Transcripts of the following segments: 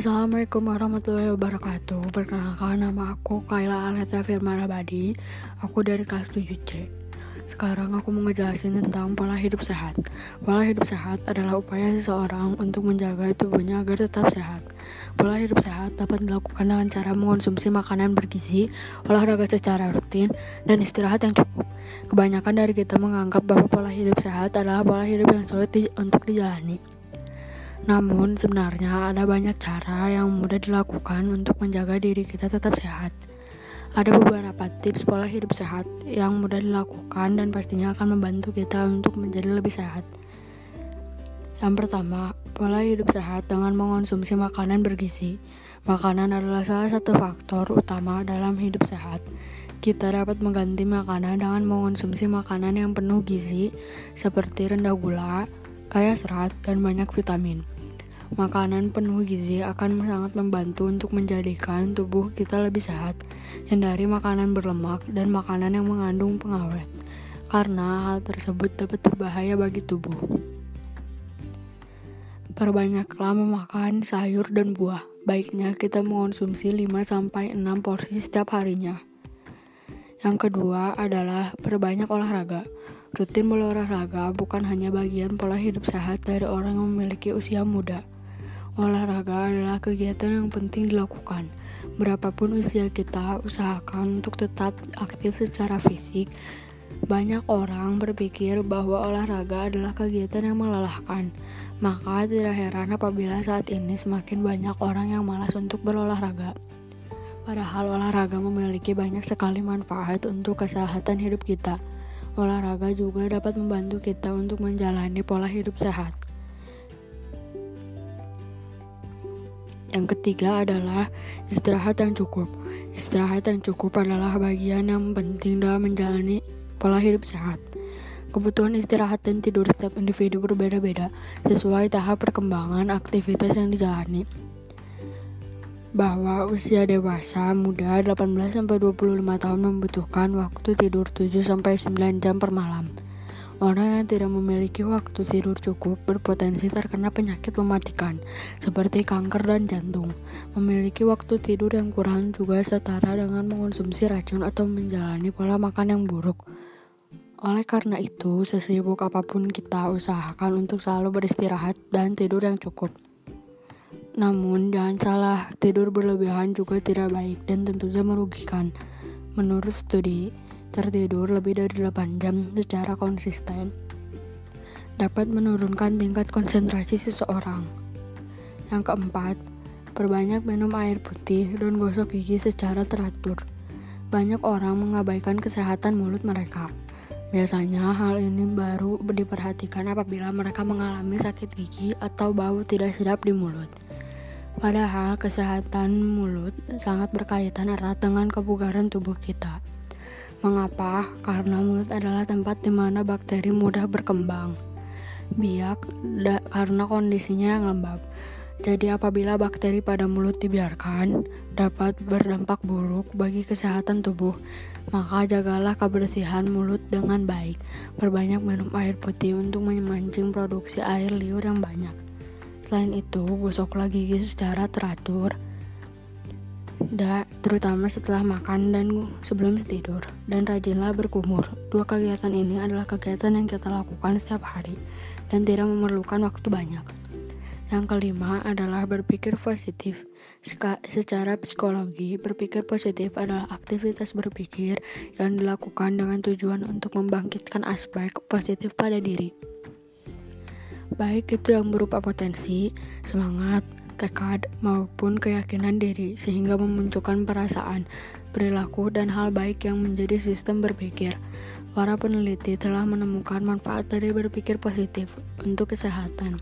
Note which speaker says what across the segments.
Speaker 1: Assalamualaikum warahmatullahi wabarakatuh. Perkenalkan nama aku Kaila Aleta Firman Abadi Aku dari kelas 7C Sekarang aku mau ngejelasin tentang pola hidup sehat. Pola hidup sehat adalah upaya seseorang untuk menjaga tubuhnya agar tetap sehat. Pola hidup sehat dapat dilakukan dengan cara mengonsumsi makanan bergizi, olahraga secara rutin, dan istirahat yang cukup. Kebanyakan dari kita menganggap bahwa pola hidup sehat adalah pola hidup yang sulit di untuk dijalani namun, sebenarnya ada banyak cara yang mudah dilakukan untuk menjaga diri kita tetap sehat. Ada beberapa tips pola hidup sehat yang mudah dilakukan dan pastinya akan membantu kita untuk menjadi lebih sehat. Yang pertama, pola hidup sehat dengan mengonsumsi makanan bergizi. Makanan adalah salah satu faktor utama dalam hidup sehat. Kita dapat mengganti makanan dengan mengonsumsi makanan yang penuh gizi, seperti rendah gula, kaya serat, dan banyak vitamin. Makanan penuh gizi akan sangat membantu untuk menjadikan tubuh kita lebih sehat. Hindari makanan berlemak dan makanan yang mengandung pengawet, karena hal tersebut dapat berbahaya bagi tubuh. Perbanyaklah memakan sayur dan buah. Baiknya kita mengonsumsi 5-6 porsi setiap harinya. Yang kedua adalah perbanyak olahraga. Rutin berolahraga bukan hanya bagian pola hidup sehat dari orang yang memiliki usia muda. Olahraga adalah kegiatan yang penting dilakukan. Berapapun usia kita, usahakan untuk tetap aktif secara fisik. Banyak orang berpikir bahwa olahraga adalah kegiatan yang melelahkan. Maka tidak heran apabila saat ini semakin banyak orang yang malas untuk berolahraga. Padahal olahraga memiliki banyak sekali manfaat untuk kesehatan hidup kita. Olahraga juga dapat membantu kita untuk menjalani pola hidup sehat. Yang ketiga adalah istirahat yang cukup. Istirahat yang cukup adalah bagian yang penting dalam menjalani pola hidup sehat. Kebutuhan istirahat dan tidur setiap individu berbeda-beda sesuai tahap perkembangan aktivitas yang dijalani. Bahwa usia dewasa muda 18-25 tahun membutuhkan waktu tidur 7-9 jam per malam. Orang yang tidak memiliki waktu tidur cukup berpotensi terkena penyakit mematikan, seperti kanker dan jantung. Memiliki waktu tidur yang kurang juga setara dengan mengonsumsi racun atau menjalani pola makan yang buruk. Oleh karena itu, sesibuk apa pun kita usahakan untuk selalu beristirahat dan tidur yang cukup. Namun, jangan salah, tidur berlebihan juga tidak baik dan tentunya merugikan. Menurut studi, tertidur lebih dari 8 jam secara konsisten dapat menurunkan tingkat konsentrasi seseorang. Yang keempat, perbanyak minum air putih dan gosok gigi secara teratur. Banyak orang mengabaikan kesehatan mulut mereka. Biasanya hal ini baru diperhatikan apabila mereka mengalami sakit gigi atau bau tidak sedap di mulut. Padahal kesehatan mulut sangat berkaitan erat dengan kebugaran tubuh kita. Mengapa? Karena mulut adalah tempat di mana bakteri mudah berkembang. Biak karena kondisinya yang lembab. Jadi apabila bakteri pada mulut dibiarkan, dapat berdampak buruk bagi kesehatan tubuh. Maka jagalah kebersihan mulut dengan baik. Perbanyak minum air putih untuk memancing produksi air liur yang banyak. Selain itu, gosoklah gigi secara teratur da, terutama setelah makan dan sebelum tidur, dan rajinlah berkumur. Dua kegiatan ini adalah kegiatan yang kita lakukan setiap hari dan tidak memerlukan waktu banyak. Yang kelima adalah berpikir positif. Secara psikologi, berpikir positif adalah aktivitas berpikir yang dilakukan dengan tujuan untuk membangkitkan aspek positif pada diri. Baik itu yang berupa potensi, semangat, tekad, maupun keyakinan diri, sehingga memunculkan perasaan, perilaku, dan hal baik yang menjadi sistem berpikir. Para peneliti telah menemukan manfaat dari berpikir positif untuk kesehatan.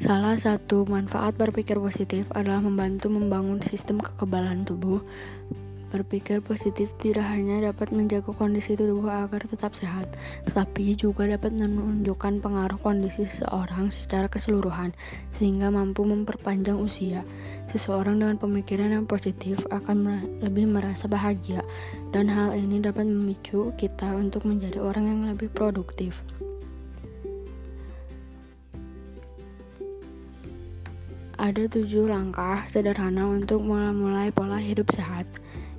Speaker 1: Salah satu manfaat berpikir positif adalah membantu membangun sistem kekebalan tubuh Berpikir positif tidak hanya dapat menjaga kondisi tubuh agar tetap sehat, tetapi juga dapat menunjukkan pengaruh kondisi seseorang secara keseluruhan, sehingga mampu memperpanjang usia. Seseorang dengan pemikiran yang positif akan lebih merasa bahagia, dan hal ini dapat memicu kita untuk menjadi orang yang lebih produktif. Ada tujuh langkah sederhana untuk memulai pola hidup sehat.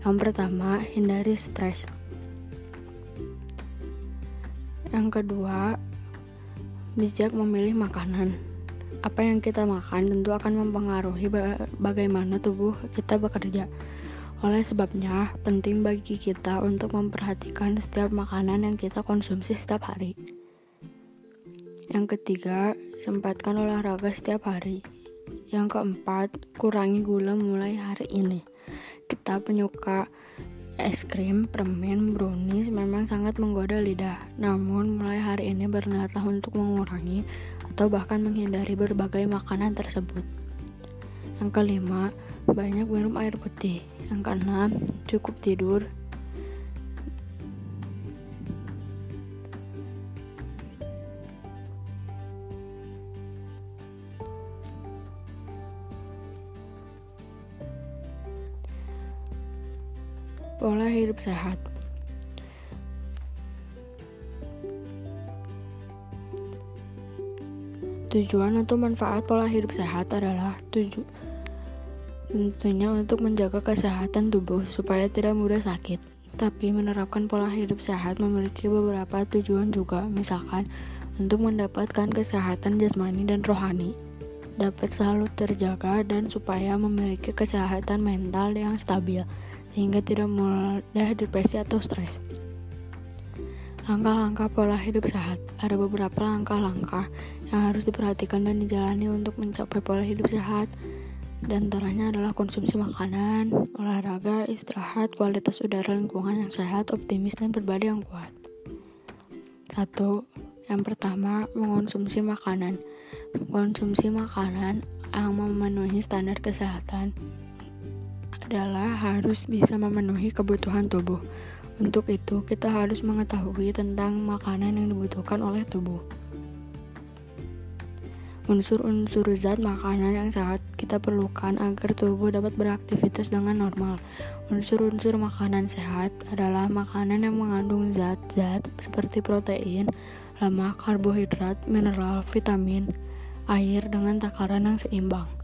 Speaker 1: Yang pertama, hindari stres. Yang kedua, bijak memilih makanan. Apa yang kita makan tentu akan mempengaruhi bagaimana tubuh kita bekerja. Oleh sebabnya, penting bagi kita untuk memperhatikan setiap makanan yang kita konsumsi setiap hari. Yang ketiga, sempatkan olahraga setiap hari. Yang keempat, kurangi gula mulai hari ini. Kita penyuka es krim, permen, brownies memang sangat menggoda lidah. Namun, mulai hari ini berniatlah untuk mengurangi atau bahkan menghindari berbagai makanan tersebut. Yang kelima, banyak minum air putih. Yang keenam, cukup tidur Pola hidup sehat. Tujuan atau manfaat pola hidup sehat adalah tuju tentunya untuk menjaga kesehatan tubuh supaya tidak mudah sakit. Tapi menerapkan pola hidup sehat memiliki beberapa tujuan juga, misalkan untuk mendapatkan kesehatan jasmani dan rohani, dapat selalu terjaga dan supaya memiliki kesehatan mental yang stabil sehingga tidak mudah depresi atau stres. Langkah-langkah pola hidup sehat Ada beberapa langkah-langkah yang harus diperhatikan dan dijalani untuk mencapai pola hidup sehat dan antaranya adalah konsumsi makanan, olahraga, istirahat, kualitas udara lingkungan yang sehat, optimis, dan berbadi yang kuat. Satu, yang pertama, mengonsumsi makanan. Mengonsumsi makanan yang memenuhi standar kesehatan adalah harus bisa memenuhi kebutuhan tubuh. Untuk itu, kita harus mengetahui tentang makanan yang dibutuhkan oleh tubuh. Unsur-unsur zat makanan yang sangat kita perlukan agar tubuh dapat beraktivitas dengan normal. Unsur-unsur makanan sehat adalah makanan yang mengandung zat-zat seperti protein, lemak, karbohidrat, mineral, vitamin, air dengan takaran yang seimbang.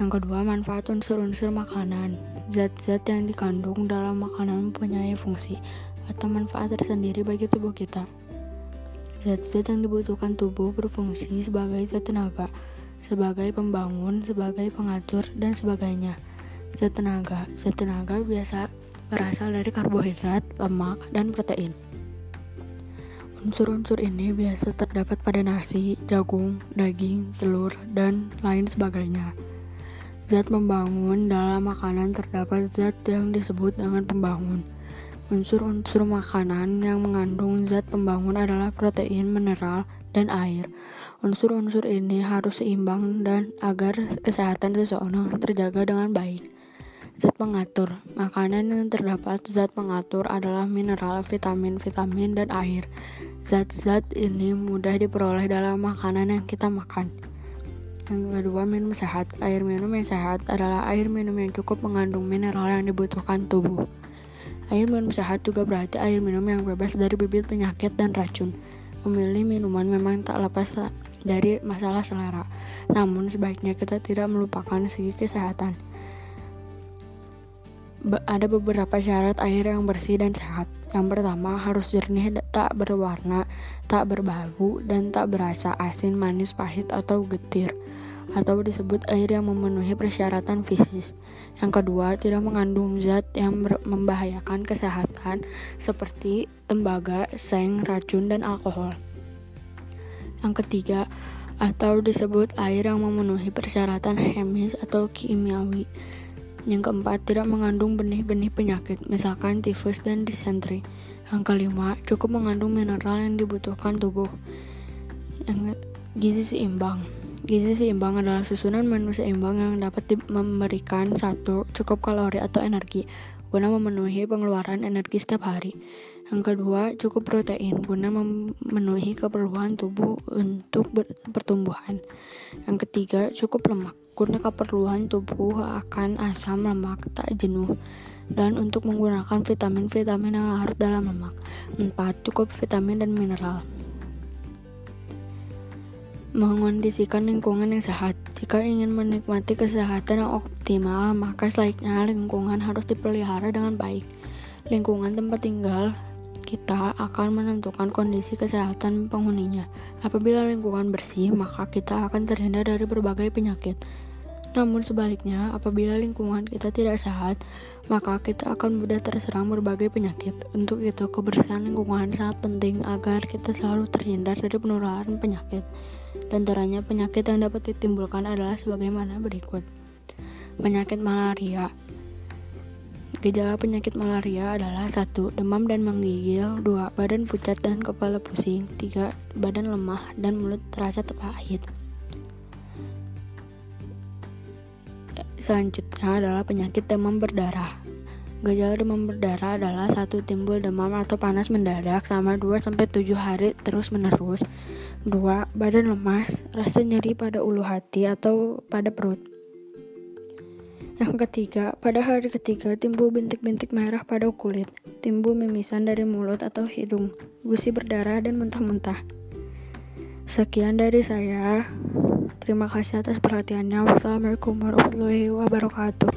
Speaker 1: Yang kedua, manfaat unsur-unsur makanan. Zat-zat yang dikandung dalam makanan mempunyai fungsi atau manfaat tersendiri bagi tubuh kita. Zat-zat yang dibutuhkan tubuh berfungsi sebagai zat tenaga, sebagai pembangun, sebagai pengatur, dan sebagainya. Zat tenaga, zat tenaga biasa berasal dari karbohidrat, lemak, dan protein. Unsur-unsur ini biasa terdapat pada nasi, jagung, daging, telur, dan lain sebagainya. Zat pembangun dalam makanan terdapat zat yang disebut dengan pembangun. Unsur-unsur makanan yang mengandung zat pembangun adalah protein, mineral, dan air. Unsur-unsur ini harus seimbang dan agar kesehatan seseorang terjaga dengan baik. Zat pengatur Makanan yang terdapat zat pengatur adalah mineral, vitamin, vitamin, dan air. Zat-zat ini mudah diperoleh dalam makanan yang kita makan. Yang kedua, minum sehat. Air minum yang sehat adalah air minum yang cukup mengandung mineral yang dibutuhkan tubuh. Air minum sehat juga berarti air minum yang bebas dari bibit penyakit dan racun. Memilih minuman memang tak lepas dari masalah selera, namun sebaiknya kita tidak melupakan segi kesehatan. Be ada beberapa syarat air yang bersih dan sehat. Yang pertama, harus jernih, tak berwarna, tak berbau, dan tak berasa asin, manis, pahit, atau getir atau disebut air yang memenuhi persyaratan fisik. Yang kedua, tidak mengandung zat yang membahayakan kesehatan seperti tembaga, seng, racun, dan alkohol. Yang ketiga, atau disebut air yang memenuhi persyaratan chemis atau kimiawi. Yang keempat, tidak mengandung benih-benih penyakit, misalkan tifus dan disentri. Yang kelima, cukup mengandung mineral yang dibutuhkan tubuh. Yang gizi seimbang. Gizi seimbang adalah susunan menu seimbang yang dapat memberikan satu cukup kalori atau energi guna memenuhi pengeluaran energi setiap hari. Yang kedua, cukup protein guna memenuhi keperluan tubuh untuk pertumbuhan. Yang ketiga, cukup lemak guna keperluan tubuh akan asam lemak tak jenuh dan untuk menggunakan vitamin-vitamin yang larut dalam lemak. Empat, cukup vitamin dan mineral. Mengondisikan lingkungan yang sehat. Jika ingin menikmati kesehatan yang optimal, maka sebaiknya lingkungan harus dipelihara dengan baik. Lingkungan tempat tinggal kita akan menentukan kondisi kesehatan penghuninya. Apabila lingkungan bersih, maka kita akan terhindar dari berbagai penyakit. Namun sebaliknya, apabila lingkungan kita tidak sehat, maka kita akan mudah terserang berbagai penyakit. Untuk itu, kebersihan lingkungan sangat penting agar kita selalu terhindar dari penularan penyakit. Di antaranya penyakit yang dapat ditimbulkan adalah sebagaimana berikut. Penyakit malaria. Gejala penyakit malaria adalah satu Demam dan menggigil 2. Badan pucat dan kepala pusing 3. Badan lemah dan mulut terasa terpahit Selanjutnya adalah penyakit demam berdarah Gejala demam berdarah adalah satu timbul demam atau panas mendadak selama 2-7 hari terus menerus. 2. Badan lemas, rasa nyeri pada ulu hati atau pada perut. Yang ketiga, pada hari ketiga timbul bintik-bintik merah pada kulit, timbul mimisan dari mulut atau hidung, gusi berdarah dan muntah-muntah. Sekian dari saya. Terima kasih atas perhatiannya. Wassalamualaikum warahmatullahi wabarakatuh.